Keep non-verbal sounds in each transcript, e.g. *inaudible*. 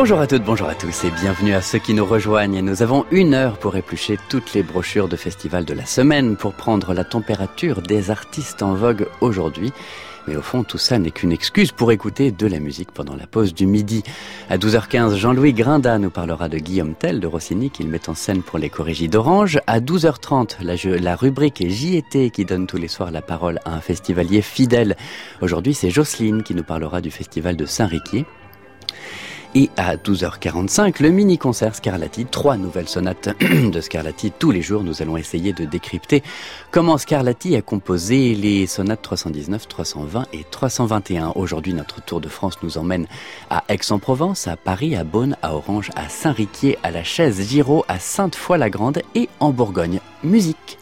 Bonjour à toutes, bonjour à tous et bienvenue à ceux qui nous rejoignent. Nous avons une heure pour éplucher toutes les brochures de festival de la semaine pour prendre la température des artistes en vogue aujourd'hui. Mais au fond, tout ça n'est qu'une excuse pour écouter de la musique pendant la pause du midi. À 12h15, Jean-Louis Grinda nous parlera de Guillaume Tell de Rossini qu'il met en scène pour les Corrigis d'Orange. À 12h30, la, la rubrique JT qui donne tous les soirs la parole à un festivalier fidèle. Aujourd'hui, c'est Jocelyne qui nous parlera du festival de Saint-Riquier. Et à 12h45, le mini-concert Scarlatti, trois nouvelles sonates *clears throat* de Scarlatti. Tous les jours, nous allons essayer de décrypter comment Scarlatti a composé les sonates 319, 320 et 321. Aujourd'hui, notre tour de France nous emmène à Aix-en-Provence, à Paris, à Beaune, à Orange, à Saint-Riquier, à la Chaise Giraud, à Sainte-Foy-la-Grande et en Bourgogne. Musique.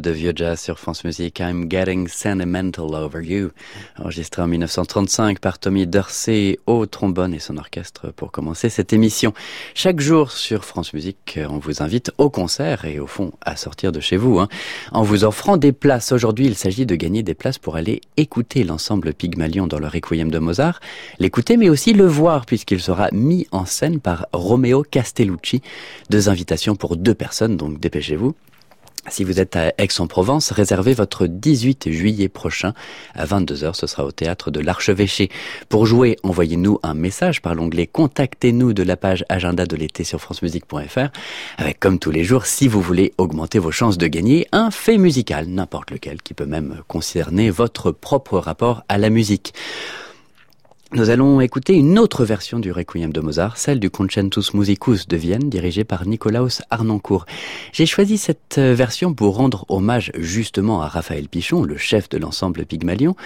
De vieux jazz sur France Musique, I'm Getting Sentimental Over You, enregistré en 1935 par Tommy Dorsey au trombone et son orchestre pour commencer cette émission. Chaque jour sur France Musique, on vous invite au concert et au fond à sortir de chez vous, hein, en vous offrant des places. Aujourd'hui, il s'agit de gagner des places pour aller écouter l'ensemble Pygmalion dans le Requiem de Mozart, l'écouter mais aussi le voir puisqu'il sera mis en scène par Romeo Castellucci. Deux invitations pour deux personnes, donc dépêchez-vous. Si vous êtes à Aix-en-Provence, réservez votre 18 juillet prochain à 22h. Ce sera au théâtre de l'Archevêché. Pour jouer, envoyez-nous un message par l'onglet Contactez-nous de la page agenda de l'été sur francemusique.fr avec, comme tous les jours, si vous voulez augmenter vos chances de gagner, un fait musical, n'importe lequel, qui peut même concerner votre propre rapport à la musique. Nous allons écouter une autre version du Requiem de Mozart, celle du Concentus Musicus de Vienne, dirigé par Nicolaus Arnoncourt. J'ai choisi cette version pour rendre hommage justement à Raphaël Pichon, le chef de l'ensemble Pygmalion,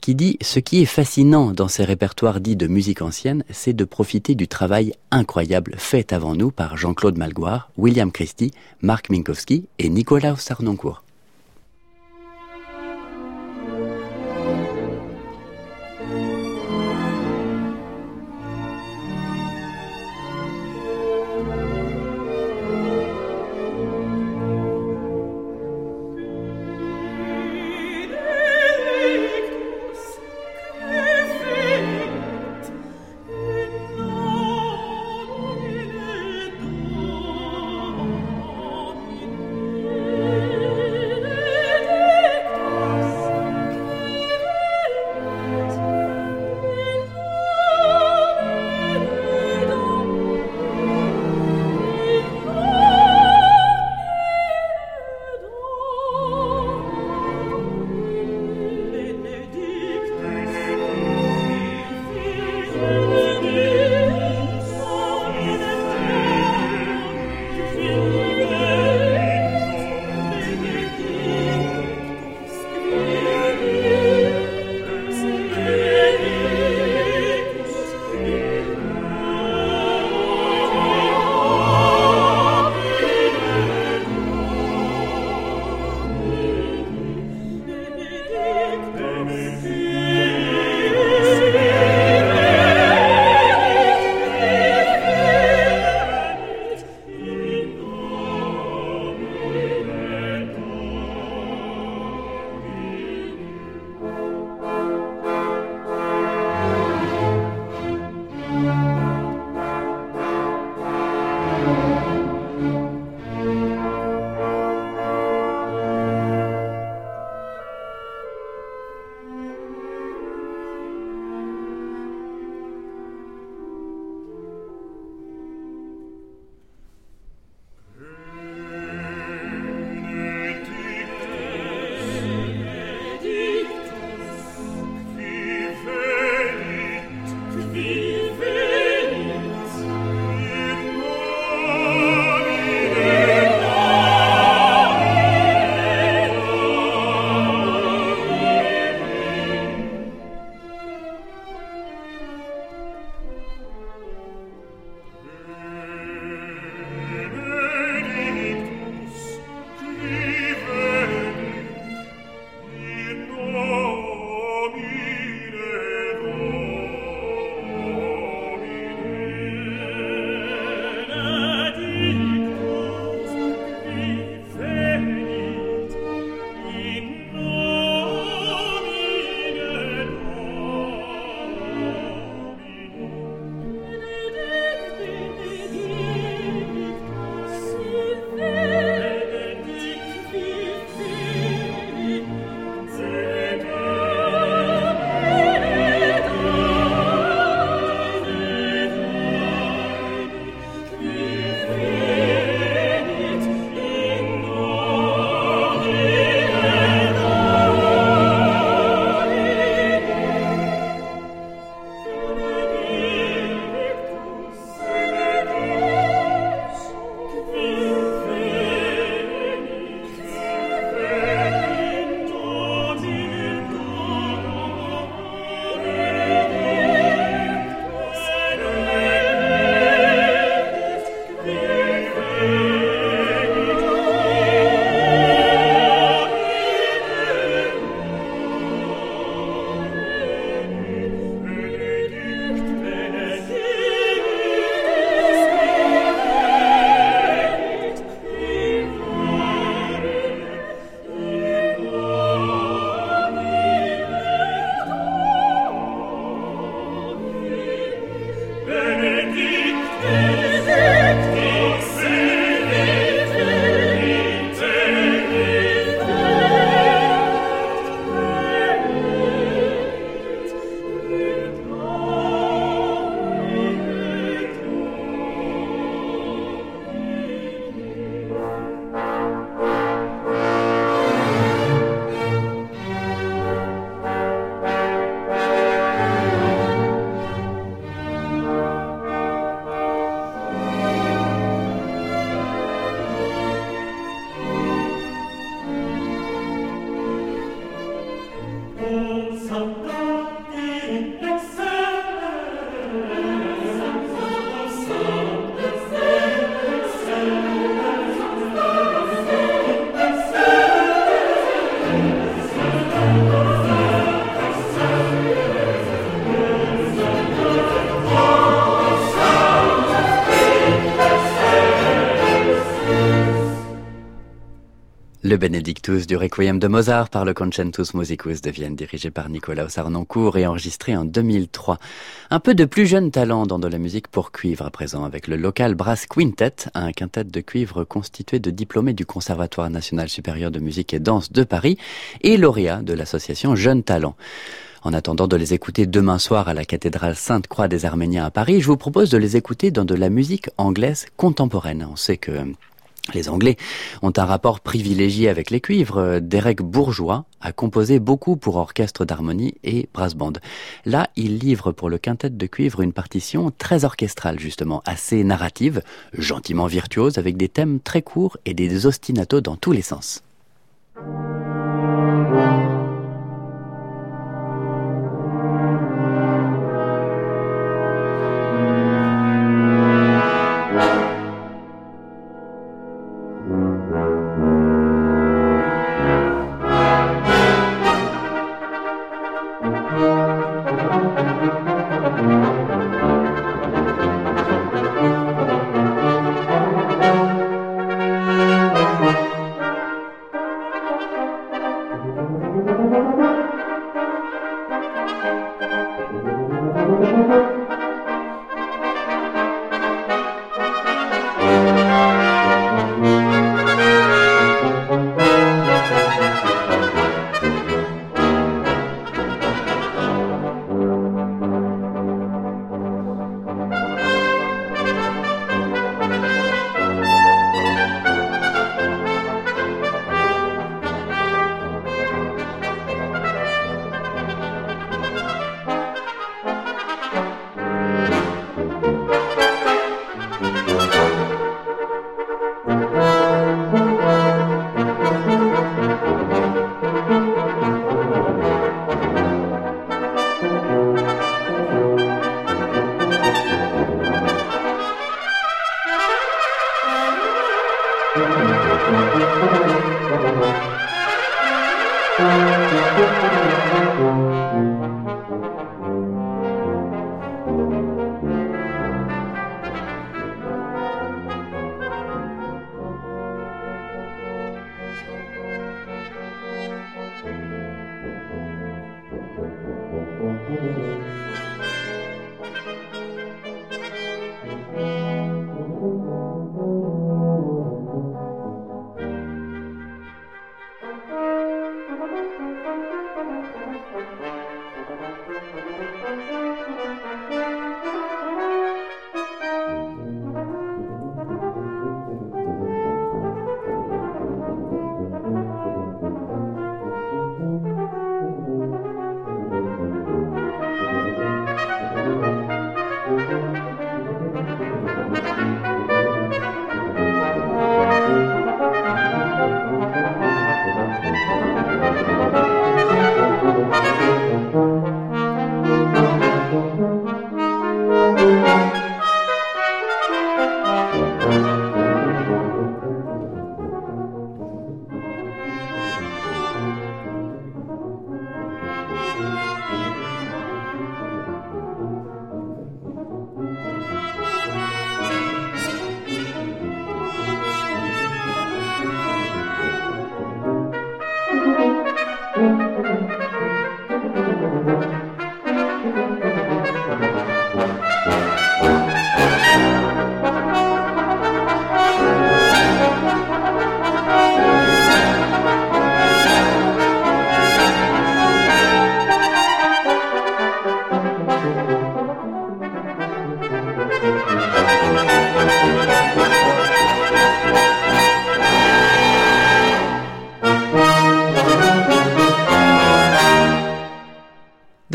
qui dit « Ce qui est fascinant dans ces répertoires dits de musique ancienne, c'est de profiter du travail incroyable fait avant nous par Jean-Claude Malgoire, William Christie, Marc Minkowski et Nicolaus Arnoncourt. Le Benedictus du Requiem de Mozart par le Concentus Musicus de Vienne, dirigé par Nicolas Sarnoncourt et enregistré en 2003. Un peu de plus jeune talent dans de la musique pour cuivre à présent, avec le local Brass Quintet, un quintet de cuivre constitué de diplômés du Conservatoire national supérieur de musique et danse de Paris et lauréat de l'association Jeunes Talents. En attendant de les écouter demain soir à la cathédrale Sainte-Croix des Arméniens à Paris, je vous propose de les écouter dans de la musique anglaise contemporaine. On sait que les Anglais ont un rapport privilégié avec les cuivres. Derek Bourgeois a composé beaucoup pour orchestre d'harmonie et brass band. Là, il livre pour le quintet de cuivre une partition très orchestrale, justement, assez narrative, gentiment virtuose, avec des thèmes très courts et des ostinatos dans tous les sens.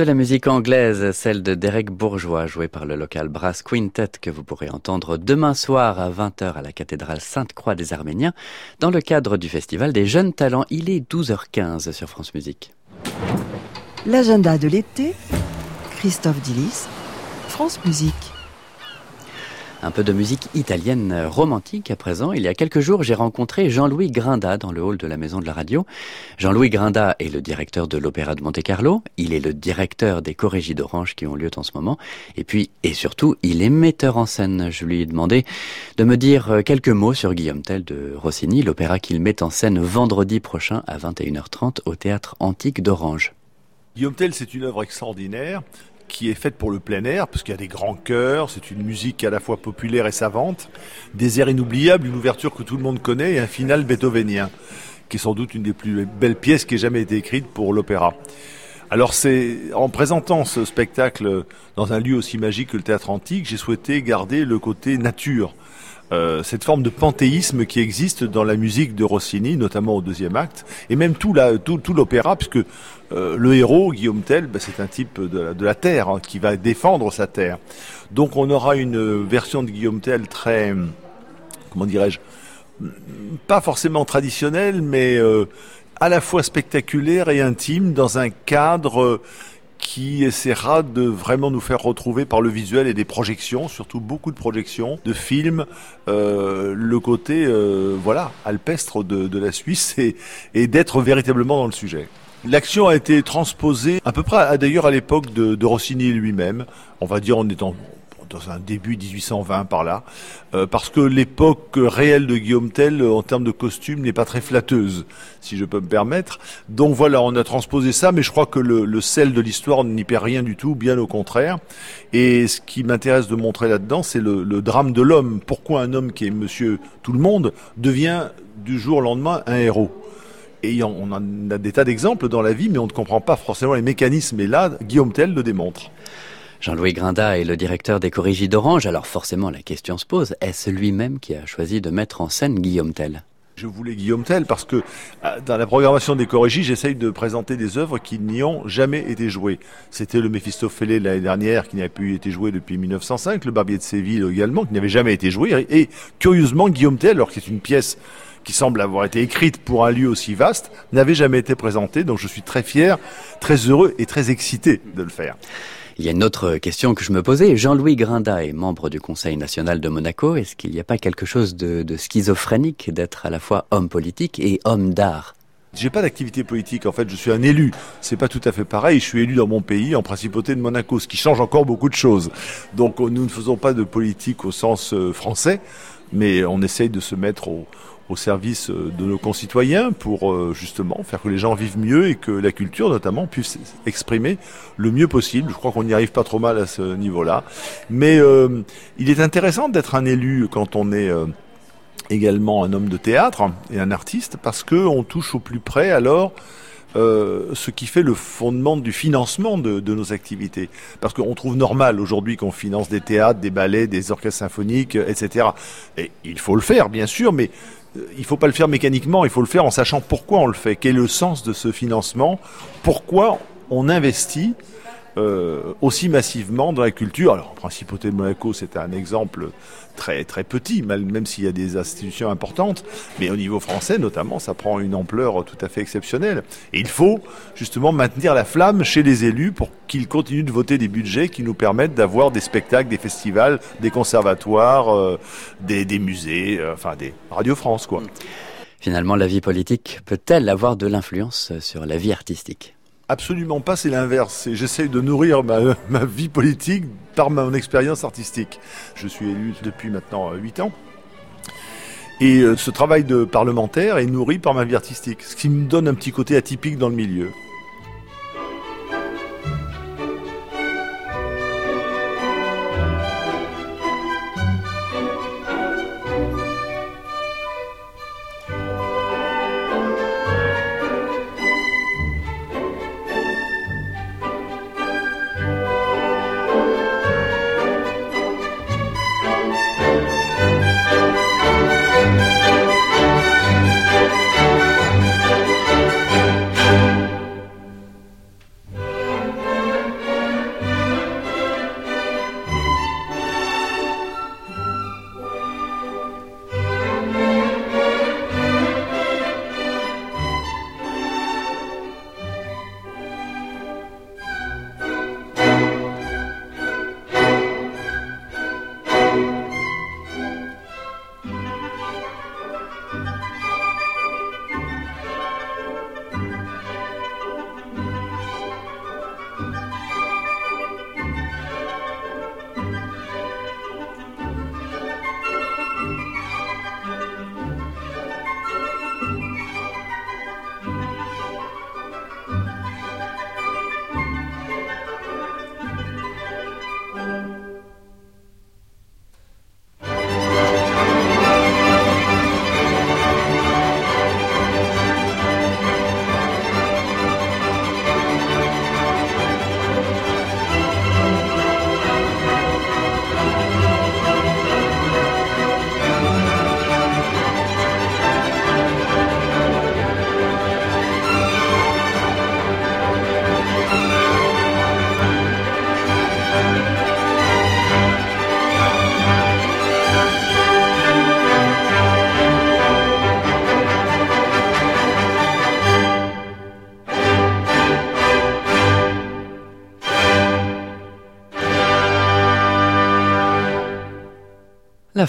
La musique anglaise, celle de Derek Bourgeois, jouée par le local Brass Quintet, que vous pourrez entendre demain soir à 20h à la cathédrale Sainte-Croix des Arméniens, dans le cadre du Festival des Jeunes Talents. Il est 12h15 sur France Musique. L'agenda de l'été, Christophe Dillis, France Musique. Un peu de musique italienne romantique à présent. Il y a quelques jours, j'ai rencontré Jean-Louis Grinda dans le hall de la Maison de la Radio. Jean-Louis Grinda est le directeur de l'Opéra de Monte-Carlo. Il est le directeur des Corégies d'Orange qui ont lieu en ce moment. Et puis, et surtout, il est metteur en scène. Je lui ai demandé de me dire quelques mots sur Guillaume Tell de Rossini, l'opéra qu'il met en scène vendredi prochain à 21h30 au Théâtre Antique d'Orange. Guillaume Tell, c'est une œuvre extraordinaire qui est faite pour le plein air, parce qu'il y a des grands chœurs, c'est une musique à la fois populaire et savante, des airs inoubliables, une ouverture que tout le monde connaît et un final beethovenien, qui est sans doute une des plus belles pièces qui ait jamais été écrite pour l'opéra. Alors c'est en présentant ce spectacle dans un lieu aussi magique que le théâtre antique, j'ai souhaité garder le côté nature. Euh, cette forme de panthéisme qui existe dans la musique de Rossini, notamment au deuxième acte, et même tout l'opéra, puisque euh, le héros, Guillaume Tell, ben, c'est un type de la, terre, hein, qui va défendre sa terre. Donc on aura une version de Guillaume Tell très, comment dirais-je, pas forcément traditionnelle, mais euh, à la fois spectaculaire et intime, dans un cadre qui essaiera de vraiment nous faire retrouver par le visuel et des projections, surtout beaucoup de projections, de films, euh, le côté euh, voilà alpestre de, de la Suisse et, et d'être véritablement dans le sujet. L'action a été transposée à peu près d'ailleurs à l'époque de, de Rossini lui-même, on va dire en étant dans un début 1820 par là, euh, parce que l'époque réelle de Guillaume Tell en termes de costume n'est pas très flatteuse, si je peux me permettre. Donc voilà, on a transposé ça, mais je crois que le, le sel de l'histoire n'y perd rien du tout, bien au contraire. Et ce qui m'intéresse de montrer là-dedans, c'est le, le drame de l'homme. Pourquoi un homme qui est Monsieur Tout le Monde devient du jour au lendemain un héros? Et on a des tas d'exemples dans la vie, mais on ne comprend pas forcément les mécanismes. Et là, Guillaume Tell le démontre. Jean-Louis Grinda est le directeur des Corrigies d'Orange, alors forcément la question se pose, est-ce lui-même qui a choisi de mettre en scène Guillaume Tell? Je voulais Guillaume Tell parce que euh, dans la programmation des Corrigies, j'essaye de présenter des œuvres qui n'y ont jamais été jouées. C'était le Méphistophélès l'année dernière qui n'a plus été joué depuis 1905, le Barbier de Séville également qui n'avait jamais été joué. Et curieusement, Guillaume Tell, alors que c'est une pièce qui semble avoir été écrite pour un lieu aussi vaste, n'avait jamais été présentée. Donc je suis très fier, très heureux et très excité de le faire. Il y a une autre question que je me posais. Jean-Louis Grinda est membre du Conseil national de Monaco. Est-ce qu'il n'y a pas quelque chose de, schizophrénique d'être à la fois homme politique et homme d'art? J'ai pas d'activité politique. En fait, je suis un élu. C'est pas tout à fait pareil. Je suis élu dans mon pays, en principauté de Monaco, ce qui change encore beaucoup de choses. Donc, nous ne faisons pas de politique au sens euh, français, mais on essaye de se mettre au, au service euh, de nos concitoyens pour euh, justement faire que les gens vivent mieux et que la culture notamment puisse exprimer le mieux possible. Je crois qu'on n'y arrive pas trop mal à ce niveau-là. Mais euh, il est intéressant d'être un élu quand on est également un homme de théâtre et un artiste parce que on touche au plus près alors euh, ce qui fait le fondement du financement de, de nos activités. Parce qu'on trouve normal aujourd'hui qu'on finance des théâtres, des ballets, des orchestres symphoniques, etc. Et il faut le faire, bien sûr, mais il ne faut pas le faire mécaniquement, il faut le faire en sachant pourquoi on le fait, quel est le sens de ce financement, pourquoi on investit euh, aussi massivement dans la culture. Alors, Principauté de Monaco, c'est un exemple très très petit, même s'il y a des institutions importantes, mais au niveau français notamment, ça prend une ampleur tout à fait exceptionnelle. Et il faut justement maintenir la flamme chez les élus pour qu'ils continuent de voter des budgets qui nous permettent d'avoir des spectacles, des festivals, des conservatoires, euh, des, musées, euh, enfin des Radio France quoi. Finalement, la vie politique peut-elle avoir de l'influence sur la vie artistique? Absolument pas, c'est l'inverse. J'essaie de nourrir *laughs* ma, vie politique par mon expérience artistique. Je suis élu depuis maintenant 8 ans. Et euh, ce travail de parlementaire est nourri par ma vie artistique, ce qui me donne un petit côté atypique dans le milieu.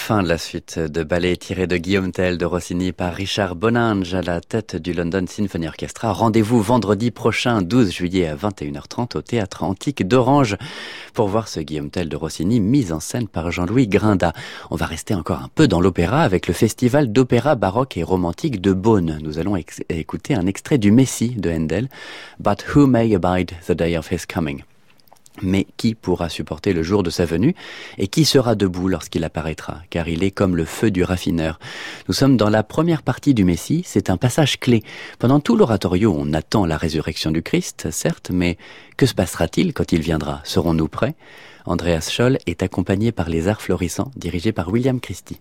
Fin de la suite de ballets tirés de Guillaume Tell de Rossini par Richard Bonange à la tête du London Symphony Orchestra. Rendez-vous vendredi prochain, 12 juillet à 21h30 au Théâtre Antique d'Orange pour voir ce Guillaume Tell de Rossini mis en scène par Jean-Louis Grinda. On va rester encore un peu dans l'opéra avec le Festival d'opéra baroque et romantique de Beaune. Nous allons écouter un extrait du Messie de Handel, But Who May Abide the Day of His Coming. Mais qui pourra supporter le jour de sa venue et qui sera debout lorsqu'il apparaîtra, car il est comme le feu du raffineur. Nous sommes dans la première partie du Messie, c'est un passage clé. Pendant tout l'oratorio, on attend la résurrection du Christ, certes, mais que se passera-t-il quand il viendra? Serons-nous prêts? Andreas Scholl est accompagné par les arts florissants, dirigés par William Christie.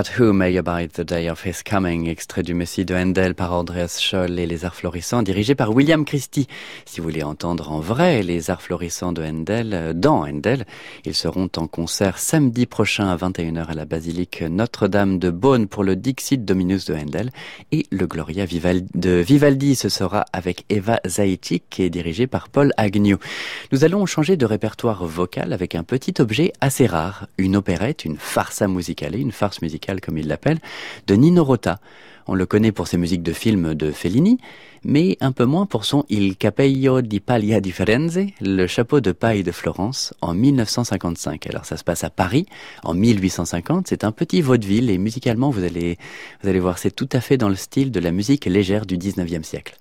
But who may abide the day of his coming, extrait du Messie de Handel par Andreas Scholl et les arts florissants, dirigé par William Christie. Si vous voulez entendre en vrai les arts florissants de Handel, euh, dans Handel, ils seront en concert samedi prochain à 21h à la basilique Notre-Dame de Beaune pour le Dixit Dominus de Handel et le Gloria de Vivaldi, ce sera avec Eva Zaitchik qui est dirigé par Paul Agnew. Nous allons changer de répertoire vocal avec un petit objet assez rare, une opérette, une farsa musicale, une farce musicale comme il l'appelle, de Nino Rota. On le connaît pour ses musiques de films de Fellini, mais un peu moins pour son Il Capello di Paglia di Firenze, le chapeau de paille de Florence, en 1955. Alors ça se passe à Paris, en 1850. C'est un petit vaudeville et musicalement, vous allez, vous allez voir, c'est tout à fait dans le style de la musique légère du 19e siècle.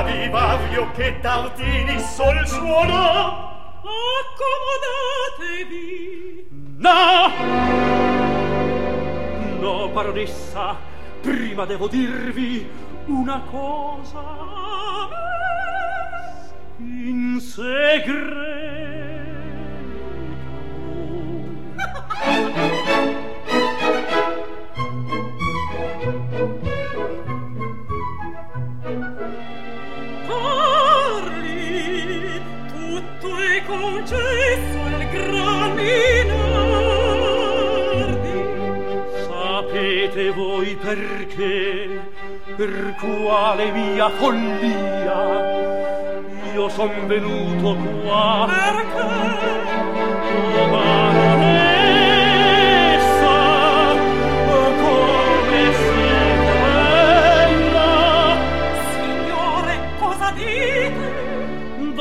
la vivavio che Tartini sol suona accomodatevi. No. No baronessa prima devo dirvi una cosa. In segreto. *laughs* perché, per quale mia follia, io son venuto qua. Perché? Oh,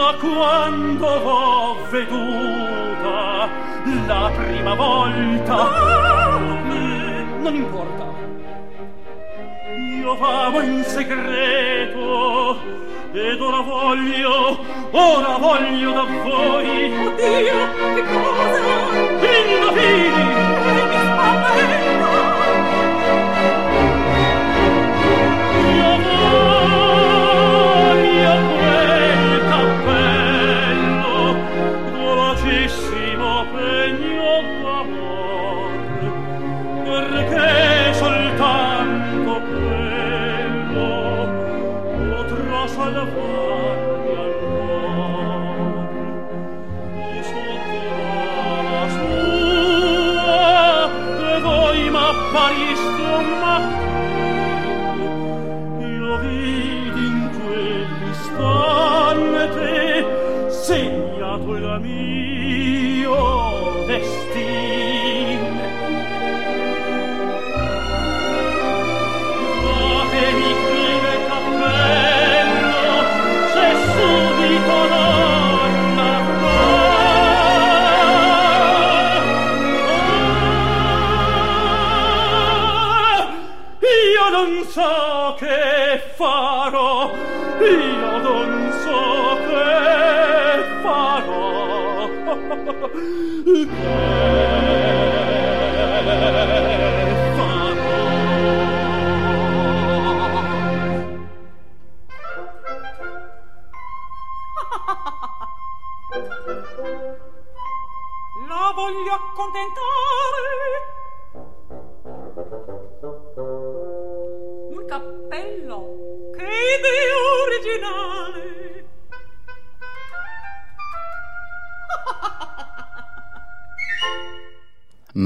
da quando l'ho veduta la prima volta. Ah! non importa. Io vado in segreto ed ora voglio ora voglio da voi. Oddio che cosa? Indovini!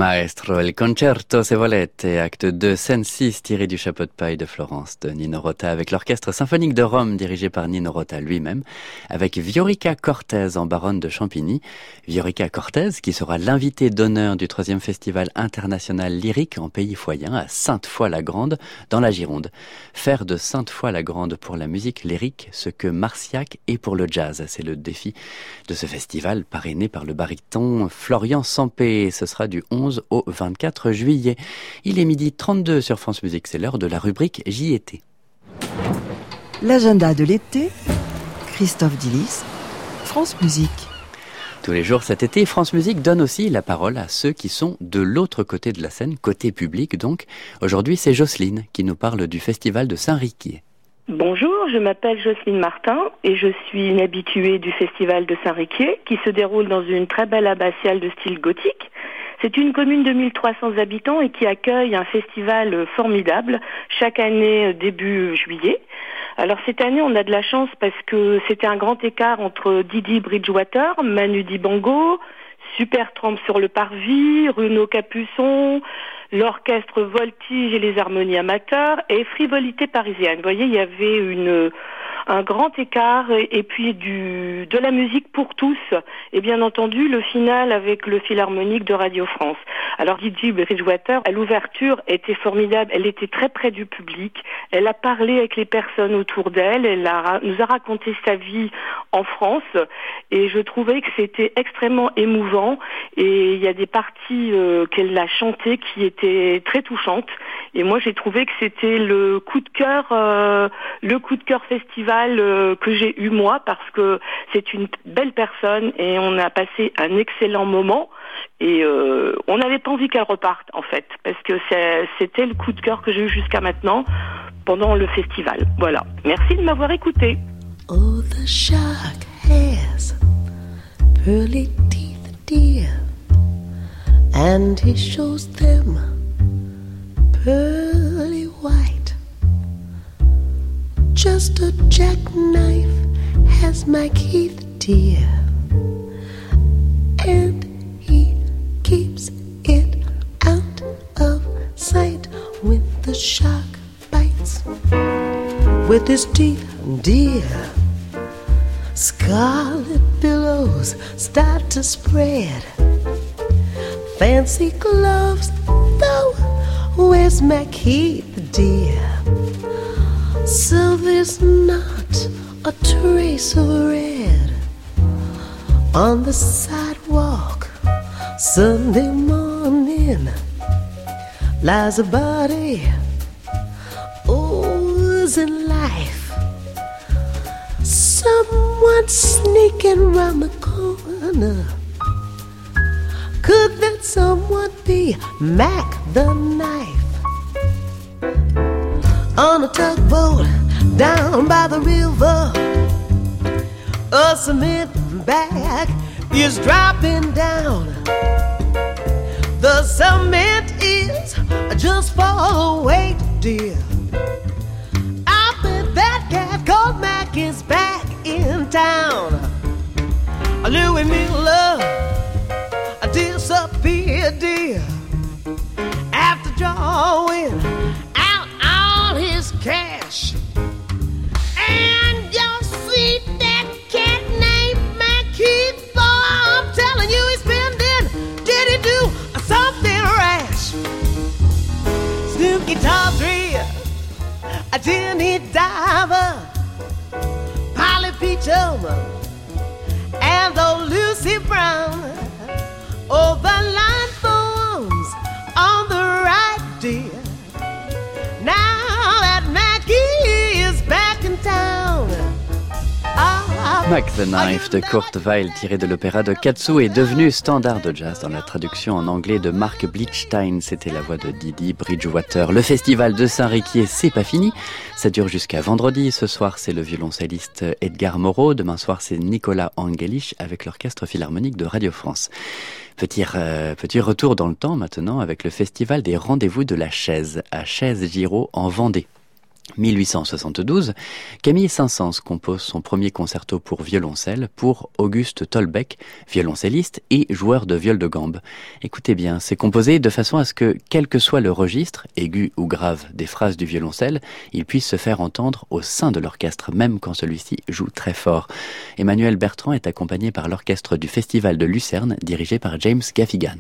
Maestro, il concerto, se volete, acte 2, scène 6, tiré du chapeau de paille de Florence de Nino Rota, avec l'orchestre symphonique de Rome dirigé par Nino Rota lui-même, avec Viorica Cortez en baronne de Champigny. Viorica Cortez, qui sera l'invité d'honneur du troisième festival international lyrique en pays foyen à Sainte-Foy-la-Grande, dans la Gironde. Faire de Sainte-Foy-la-Grande pour la musique lyrique ce que Marciac est pour le jazz. C'est le défi de ce festival parrainé par le baryton Florian Sampé. Ce sera du 11 au 24 juillet. Il est midi 32 sur France Musique, c'est l'heure de la rubrique J'y étais. L'agenda de l'été, Christophe Dillis, France Musique. Tous les jours cet été, France Musique donne aussi la parole à ceux qui sont de l'autre côté de la scène, côté public donc. Aujourd'hui, c'est Jocelyne qui nous parle du festival de Saint-Riquier. Bonjour, je m'appelle Jocelyne Martin et je suis une habituée du festival de Saint-Riquier qui se déroule dans une très belle abbatiale de style gothique. C'est une commune de 1300 habitants et qui accueille un festival formidable chaque année euh, début juillet. Alors cette année, on a de la chance parce que c'était un grand écart entre Didi Bridgewater, Manu Dibango, Super Trump sur le parvis, Bruno Capuçon, l'orchestre Voltige et les harmonies amateurs et Frivolité parisienne. Vous voyez, il y avait une un grand écart et, puis du, de la musique pour tous et bien entendu le final avec le Philharmonique de Radio France. Alors Didi Bridgewater, à l'ouverture, était formidable. Elle était très près du public. Elle a parlé avec les personnes autour d'elle. Elle nous a raconté sa vie en France et je trouvais que c'était extrêmement émouvant et il y a des parties euh, qu'elle a chantées qui étaient très touchantes et moi j'ai trouvé que c'était le coup de cœur, euh, le coup de cœur festival euh, que j'ai eu moi parce que c'est une belle personne et on a passé un excellent moment et euh, on n'avait pas envie qu'elle reparte en fait parce que c'était le coup de cœur que j'ai eu jusqu'à maintenant pendant le festival. Voilà. Merci de m'avoir écouté. Oh, the shark has pearly teeth, dear, and he shows them pearly white. Just a jackknife has my Keith dear, and he keeps it out of sight when the shark bites with his teeth, dear. Scarlet billows start to spread. Fancy gloves, though, where's my Keith, dear? There's not a trace of red on the sidewalk. Sunday morning lies a body oozing life. Someone sneaking round the corner. Could that someone be Mac the Knife? on a tugboat down by the river. A cement bag is dropping down. The cement is just for the weight, dear. I bet that cat called Mac is back in town. Louis Miller disappeared, dear, after drawing a tinny diver, Polly Peachum, and old Lucy Brown. Oh, the line forms on the right, dear. Mac the Knife de Kurt Weill, tiré de l'opéra de Katsu, est devenu standard de jazz dans la traduction en anglais de Mark Blichstein. C'était la voix de Didi Bridgewater. Le festival de Saint-Riquier, c'est pas fini. Ça dure jusqu'à vendredi. Ce soir, c'est le violoncelliste Edgar Moreau. Demain soir, c'est Nicolas Angelich avec l'Orchestre Philharmonique de Radio France. Petit, euh, petit retour dans le temps maintenant avec le festival des rendez-vous de la chaise à Chaise-Giraud en Vendée. 1872, Camille Saint-Saëns compose son premier concerto pour violoncelle pour Auguste Tolbeck, violoncelliste et joueur de viol de gambe. Écoutez bien, c'est composé de façon à ce que, quel que soit le registre, aigu ou grave, des phrases du violoncelle, il puisse se faire entendre au sein de l'orchestre, même quand celui-ci joue très fort. Emmanuel Bertrand est accompagné par l'orchestre du Festival de Lucerne, dirigé par James Gaffigan.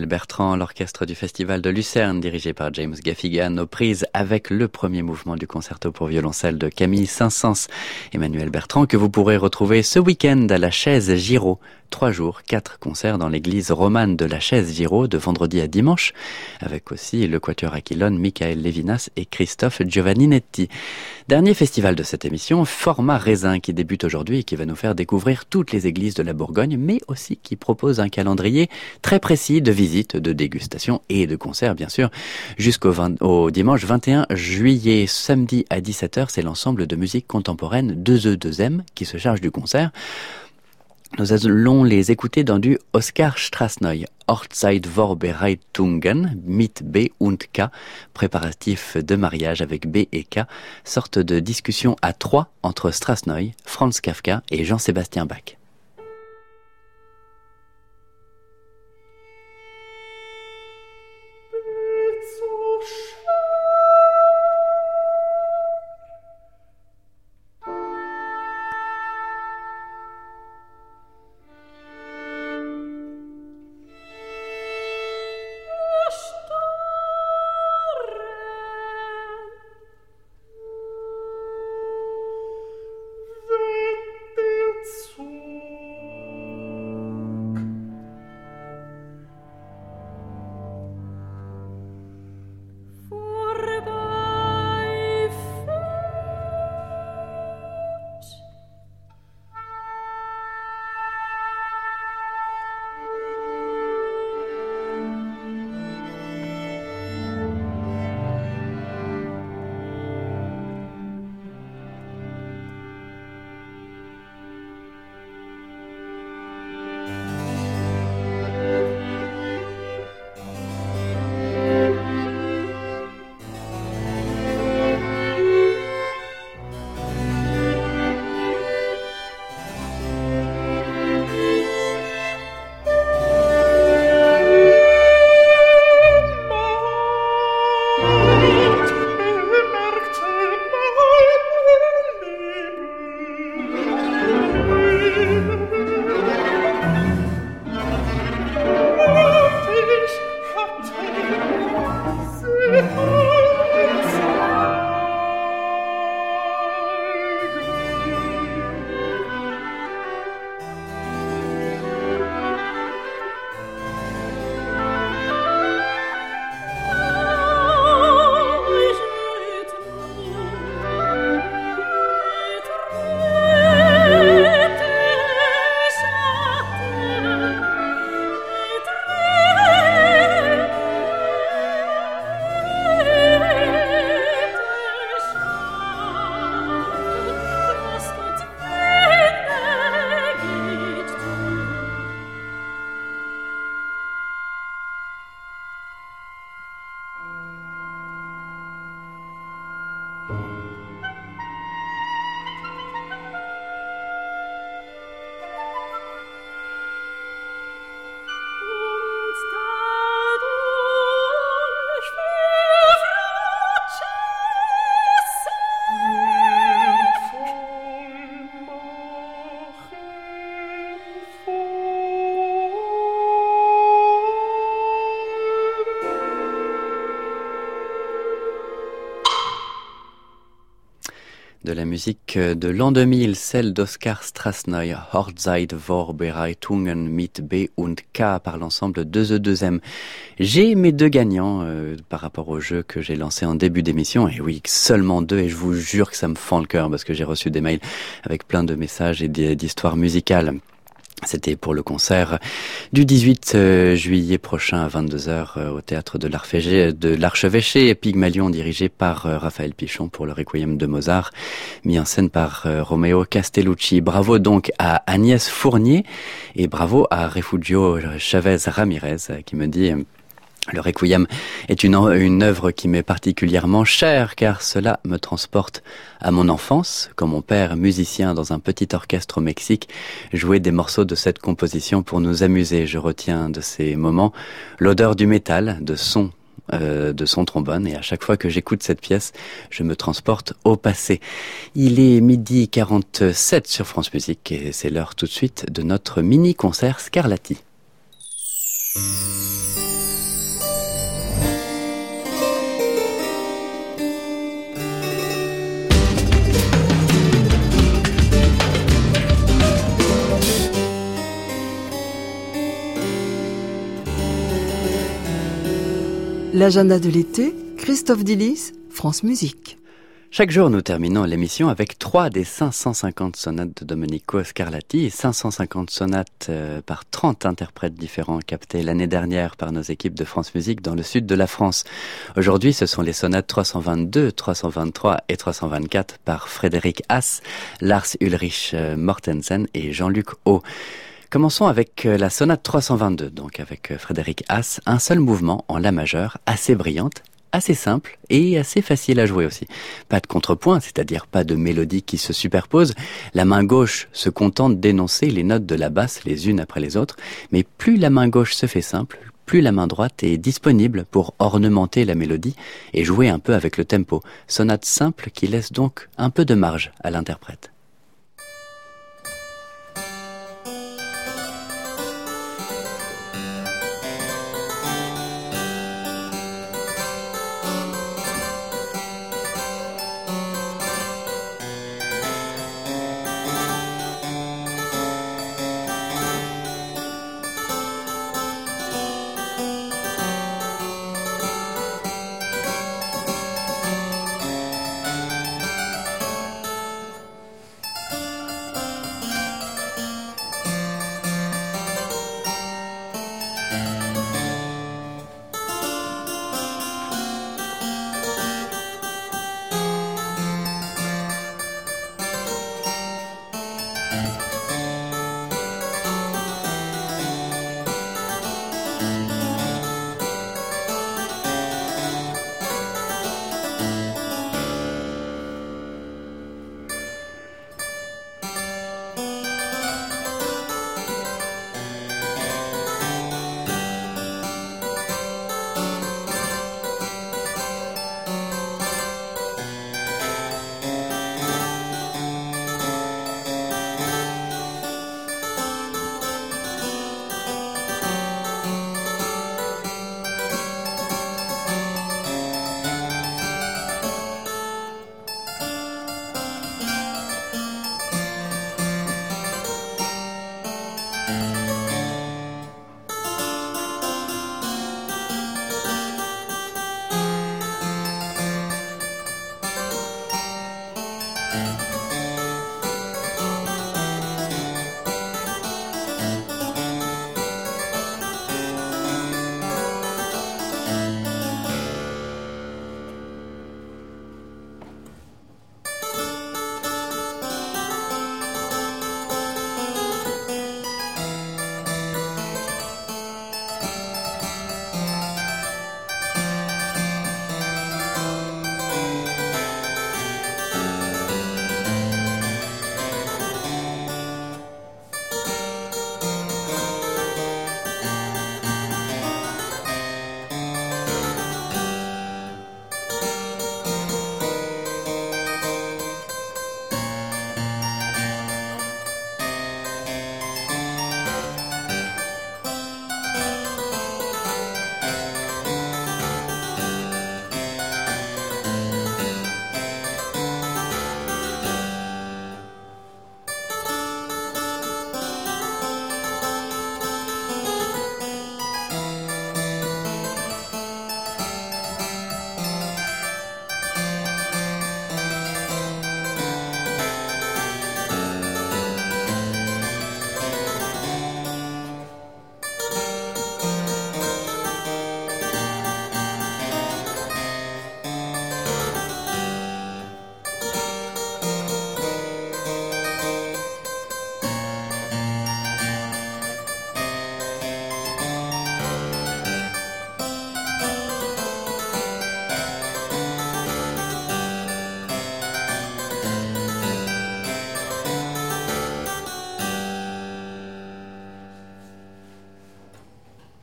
Emmanuel Bertrand, l'orchestre du Festival de Lucerne, dirigé par James Gaffigan, aux prises avec le premier mouvement du concerto pour violoncelle de Camille Saint-Saëns. Emmanuel Bertrand, que vous pourrez retrouver ce week-end à la chaise Giraud. Trois jours, quatre concerts dans l'église romane de la chaise Giraud de vendredi à dimanche, avec aussi le quatuor Aquilone, Michael Levinas et Christophe Giovanninetti. Dernier festival de cette émission, Format Raisin, qui débute aujourd'hui et qui va nous faire découvrir toutes les églises de la Bourgogne, mais aussi qui propose un calendrier très précis de visites, de dégustations et de concerts, bien sûr, jusqu'au au dimanche 21 juillet, samedi à 17h, c'est l'ensemble de musique contemporaine 2E2M qui se charge du concert. Nous allons les écouter dans du Oscar Strassneu, Hochzeitvorbereitungen mit B und K, préparatif de mariage avec B et K, sorte de discussion à trois entre Strassneu, Franz Kafka et Jean-Sébastien Bach. De la musique de l'an 2000, celle d'Oscar Strasnoy, Hortzeit Vorbereitungen mit B und K par l'ensemble 2E2M. J'ai mes deux gagnants euh, par rapport au jeu que j'ai lancé en début d'émission, et oui, seulement deux, et je vous jure que ça me fend le cœur parce que j'ai reçu des mails avec plein de messages et d'histoires musicales. C'était pour le concert du 18 euh, juillet prochain à 22h euh, au théâtre de l'Archevêché Pygmalion dirigé par euh, Raphaël Pichon pour le Requiem de Mozart mis en scène par Romeo Castellucci. Bravo donc à Agnès Fournier et bravo à Refugio Chavez Ramirez qui me dit le Requiem est une, œuvre qui m'est particulièrement chère car cela me transporte à mon enfance, quand mon père, musicien dans un petit orchestre au Mexique, jouait des morceaux de cette composition pour nous amuser. Je retiens de ces moments l'odeur du métal, de son euh, de son trombone et à chaque fois que j'écoute cette pièce, je me transporte au passé. Il est midi 47 sur France Musique et c'est l'heure tout de suite de notre mini concert Scarlatti. L'agenda de l'été, Christophe Dillis, France Musique. Chaque jour, nous terminons l'émission avec trois des 550 sonates de Domenico Scarlatti et 550 sonates euh, par 30 interprètes différents captés l'année dernière par nos équipes de France Musique dans le sud de la France. Aujourd'hui, ce sont les sonates 322, 323 et 324 par Frédéric Haas, Lars Ulrich euh, Mortensen et Jean-Luc O. Commençons avec euh, la sonate 322, donc avec euh, Frédéric Haas, un seul mouvement en La majeur, assez brillante, assez simple et assez facile à jouer aussi. Pas de contrepoint, c'est-à-dire pas de mélodie qui se superpose. La main gauche se contente d'énoncer les notes de la basse les unes après les autres, mais plus la main gauche se fait simple, plus la main droite est disponible pour ornementer la mélodie et jouer un peu avec le tempo. Sonate simple qui laisse donc un peu de marge à l'interprète.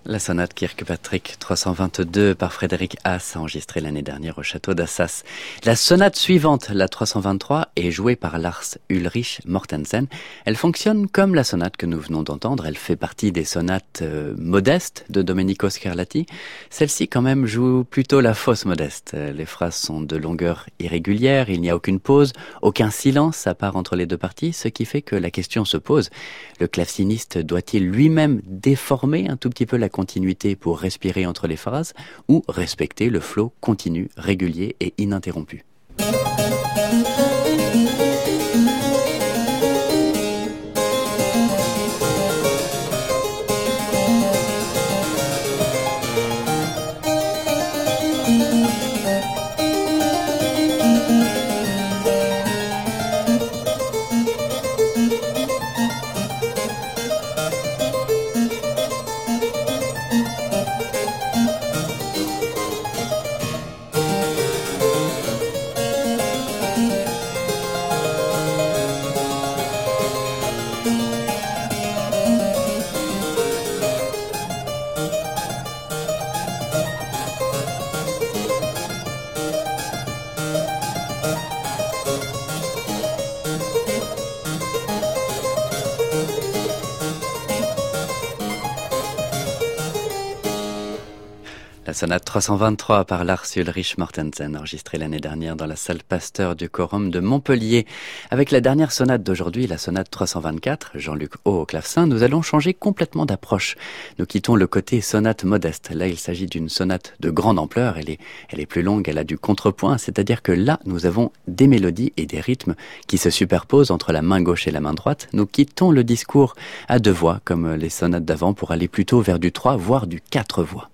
La sonate Kirkpatrick 322 par Frédéric Haas, enregistrée l'année dernière au château d'Assas. La sonate suivante, la 323, est jouée par Lars Ulrich Mortensen. Elle fonctionne comme la sonate que nous venons d'entendre. Elle fait partie des sonates euh, modestes de Domenico Scarlatti. Celle-ci, quand même, joue plutôt la fausse modeste. Les phrases sont de longueur irrégulière, il n'y a aucune pause, aucun silence à part entre les deux parties, ce qui fait que la question se pose. Le claveciniste doit-il lui-même déformer un tout petit peu la continuité pour respirer entre les phrases ou respecter le flot continu, régulier et ininterrompu. Sonate 323 par Lars Ulrich Mortensen, enregistrée l'année dernière dans la salle Pasteur du Quorum de Montpellier. Avec la dernière sonate d'aujourd'hui, la sonate 324, Jean-Luc Haut au clavecin, nous allons changer complètement d'approche. Nous quittons le côté sonate modeste. Là, il s'agit d'une sonate de grande ampleur. Elle est, elle est plus longue, elle a du contrepoint, c'est-à-dire que là, nous avons des mélodies et des rythmes qui se superposent entre la main gauche et la main droite. Nous quittons le discours à deux voix, comme les sonates d'avant, pour aller plutôt vers du 3, voire du 4 voix.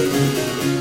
Música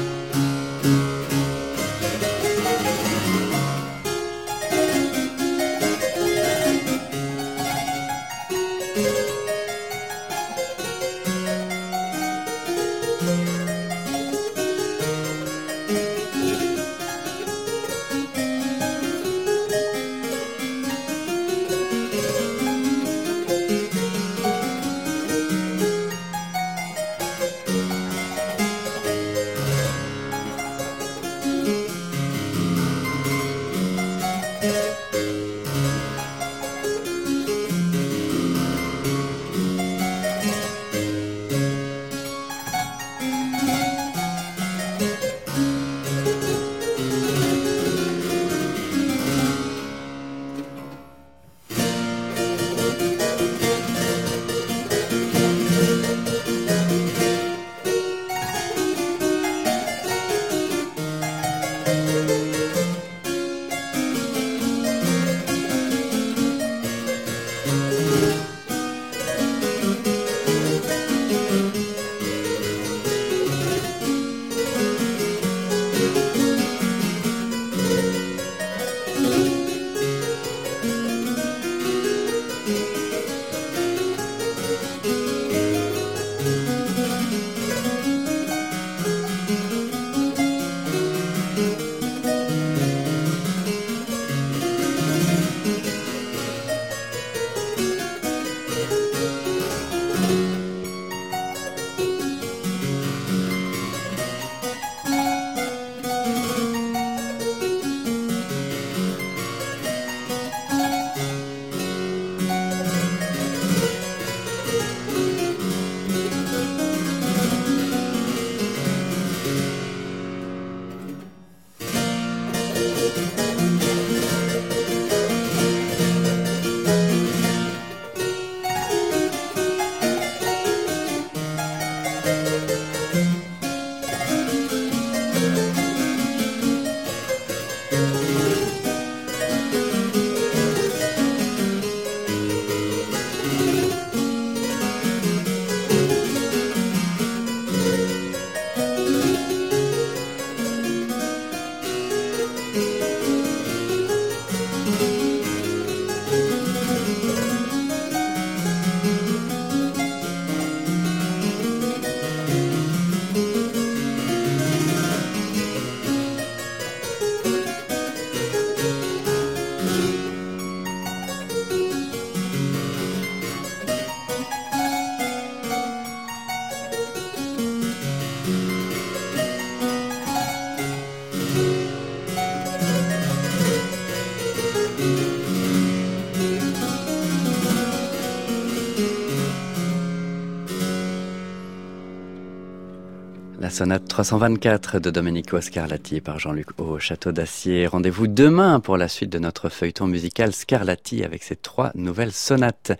La sonate 324 de Domenico Scarlatti par Jean-Luc au Château d'Acier. Rendez-vous demain pour la suite de notre feuilleton musical Scarlatti avec ses trois nouvelles sonates.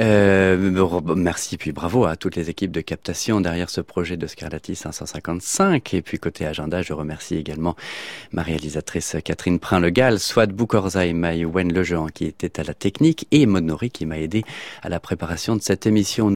Euh, merci puis bravo à toutes les équipes de captation derrière ce projet de Scarlatti 555 et puis côté agenda je remercie également ma réalisatrice Catherine Prin-Legal, Swad Boukorza et Maïwen Lejean qui étaient à la technique et Maud Nori qui m'a aidé à la préparation de cette émission.